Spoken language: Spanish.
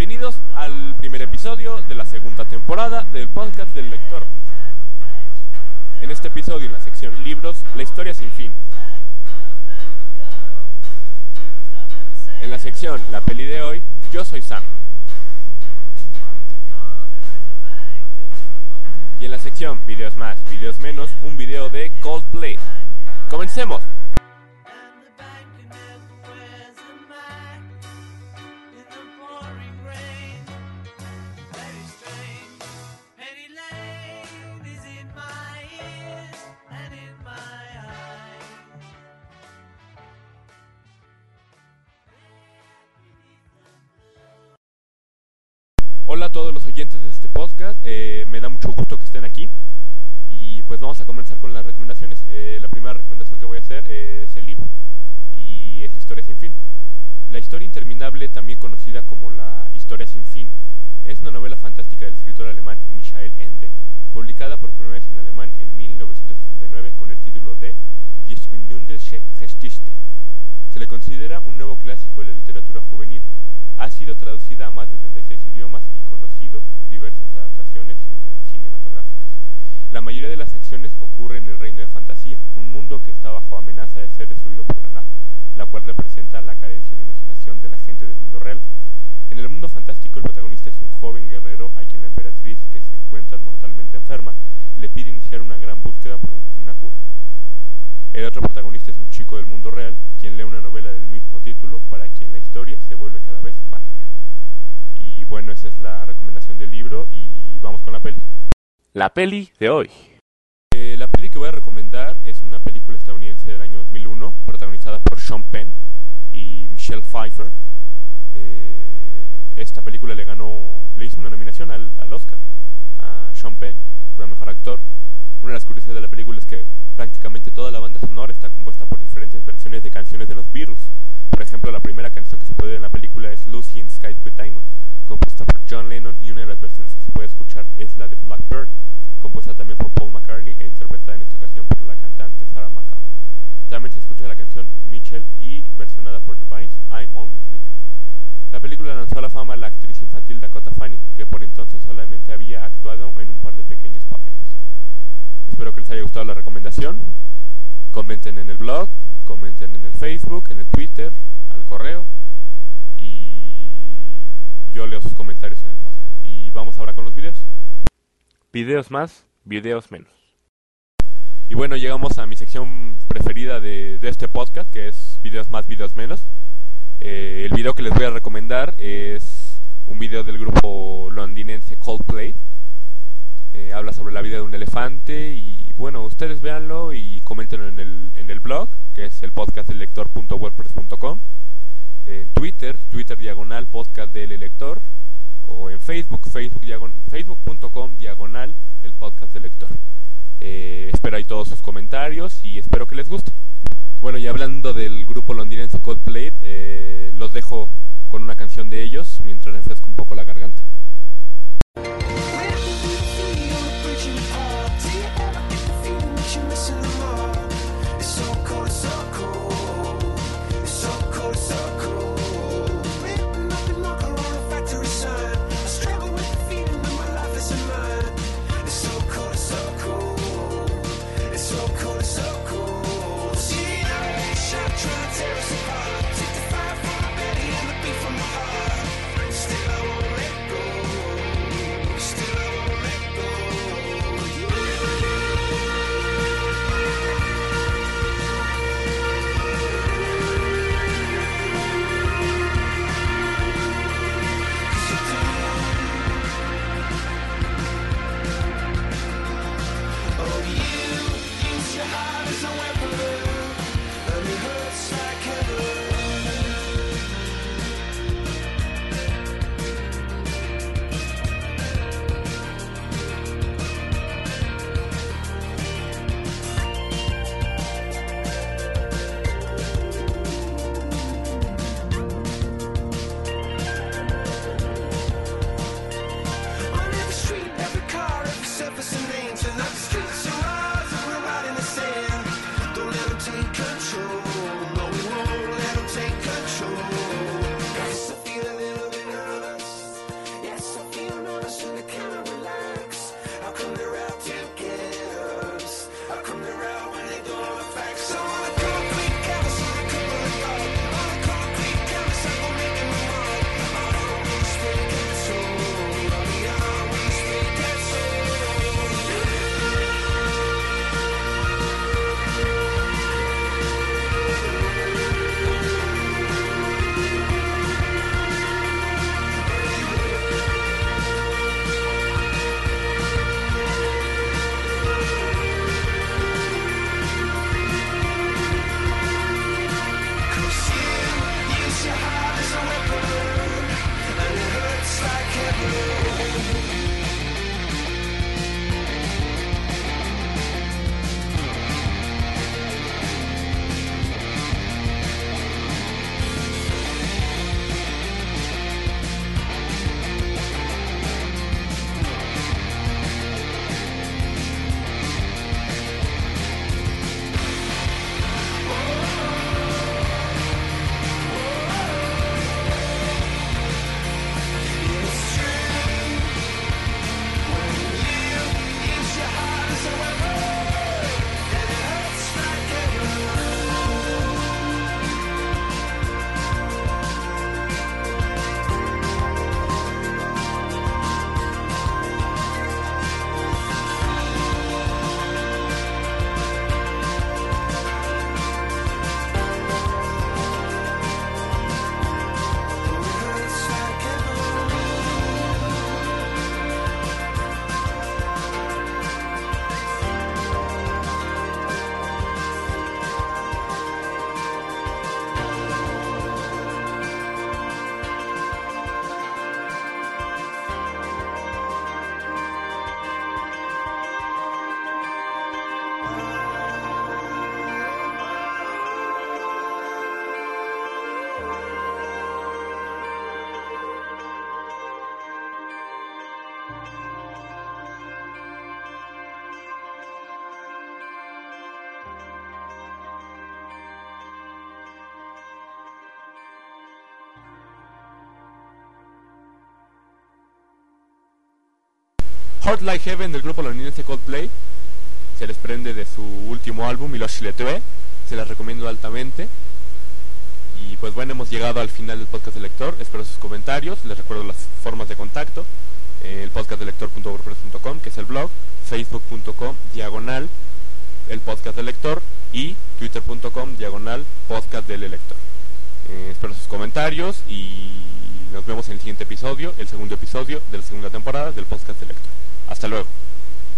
Bienvenidos al primer episodio de la segunda temporada del podcast del lector. En este episodio, en la sección Libros, la historia sin fin. En la sección La peli de hoy, yo soy Sam. Y en la sección Videos más, videos menos, un video de Coldplay. ¡Comencemos! Hola a todos los oyentes de este podcast, eh, me da mucho gusto que estén aquí y pues vamos a comenzar con las recomendaciones. Eh, la primera recomendación que voy a hacer es el libro y es la historia sin fin. La historia interminable, también conocida como la historia sin fin, es una novela fantástica del escritor alemán Michael Ende, publicada por primera vez en alemán en 1969 con el título de Die Unendliche Geschichte. Se le considera un nuevo clásico de la literatura juvenil ha sido traducida a más de 36 idiomas y conocido diversas adaptaciones cinematográficas. La mayoría de las acciones ocurre en el reino de fantasía, un mundo que está bajo amenaza de ser destruido por la nada, la cual representa la carencia de imaginación de la gente del mundo real. En el mundo fantástico el protagonista es un joven guerrero a quien la emperatriz, que se encuentra mortalmente enferma, le pide iniciar una gran búsqueda por una cura. El otro protagonista es un chico del mundo real, quien lee una novela del mismo título, para quien la historia se vuelve cada vez más. Bueno, esa es la recomendación del libro y vamos con la peli. La peli de hoy. Eh, la peli que voy a recomendar es una película estadounidense del año 2001, protagonizada por Sean Penn y Michelle Pfeiffer. Eh, esta película le ganó, le hizo una nominación al, al Oscar a Sean Penn por el mejor actor. Una de las curiosidades de la película es que prácticamente toda la banda sonora está compuesta por diferentes versiones de canciones de los Beatles. Por ejemplo, la primera canción que se puede ver en la película es Lucy in Sky with Diamond, compuesta por John Lennon y una de las versiones que se puede escuchar es la de Blackbird, compuesta también por Paul McCartney e interpretada en esta ocasión por la cantante Sarah McCall. También se escucha la canción Mitchell y versionada por The Vines, I'm Only Sleeping. La película lanzó a la fama a la actriz infantil Dakota Fanning, que por entonces solamente había actuado en un par de pequeños papeles. Espero que les haya gustado la recomendación. Comenten en el blog, comenten en el Facebook, en el Twitter, al correo. Yo leo sus comentarios en el podcast. Y vamos ahora con los videos. Videos más, videos menos. Y bueno, llegamos a mi sección preferida de, de este podcast, que es videos más, videos menos. Eh, el video que les voy a recomendar es un video del grupo londinense Coldplay. Eh, habla sobre la vida de un elefante y bueno, ustedes véanlo y coméntenlo en el, en el blog, que es el podcast del lector.wordpress.com, en Twitter, Twitter diagonal podcast del lector, o en Facebook, Facebook facebook.com diagonal el podcast del lector. Eh, espero ahí todos sus comentarios y espero que les guste. Bueno, y hablando del grupo londinense Coldplay, eh, los dejo con una canción de ellos mientras refresco un poco la garganta. Heart Like Heaven del grupo londinense Coldplay. Se les prende de su último álbum, Milosh Letue. Se las recomiendo altamente. Y pues bueno, hemos llegado al final del podcast del lector. Espero sus comentarios. Les recuerdo las formas de contacto. El podcastdelector.wordpress.com, que es el blog. Facebook.com, diagonal, el podcast del lector. Y twitter.com, diagonal, podcast del lector. Eh, espero sus comentarios y nos vemos en el siguiente episodio, el segundo episodio de la segunda temporada del podcast del lector. Hasta luego.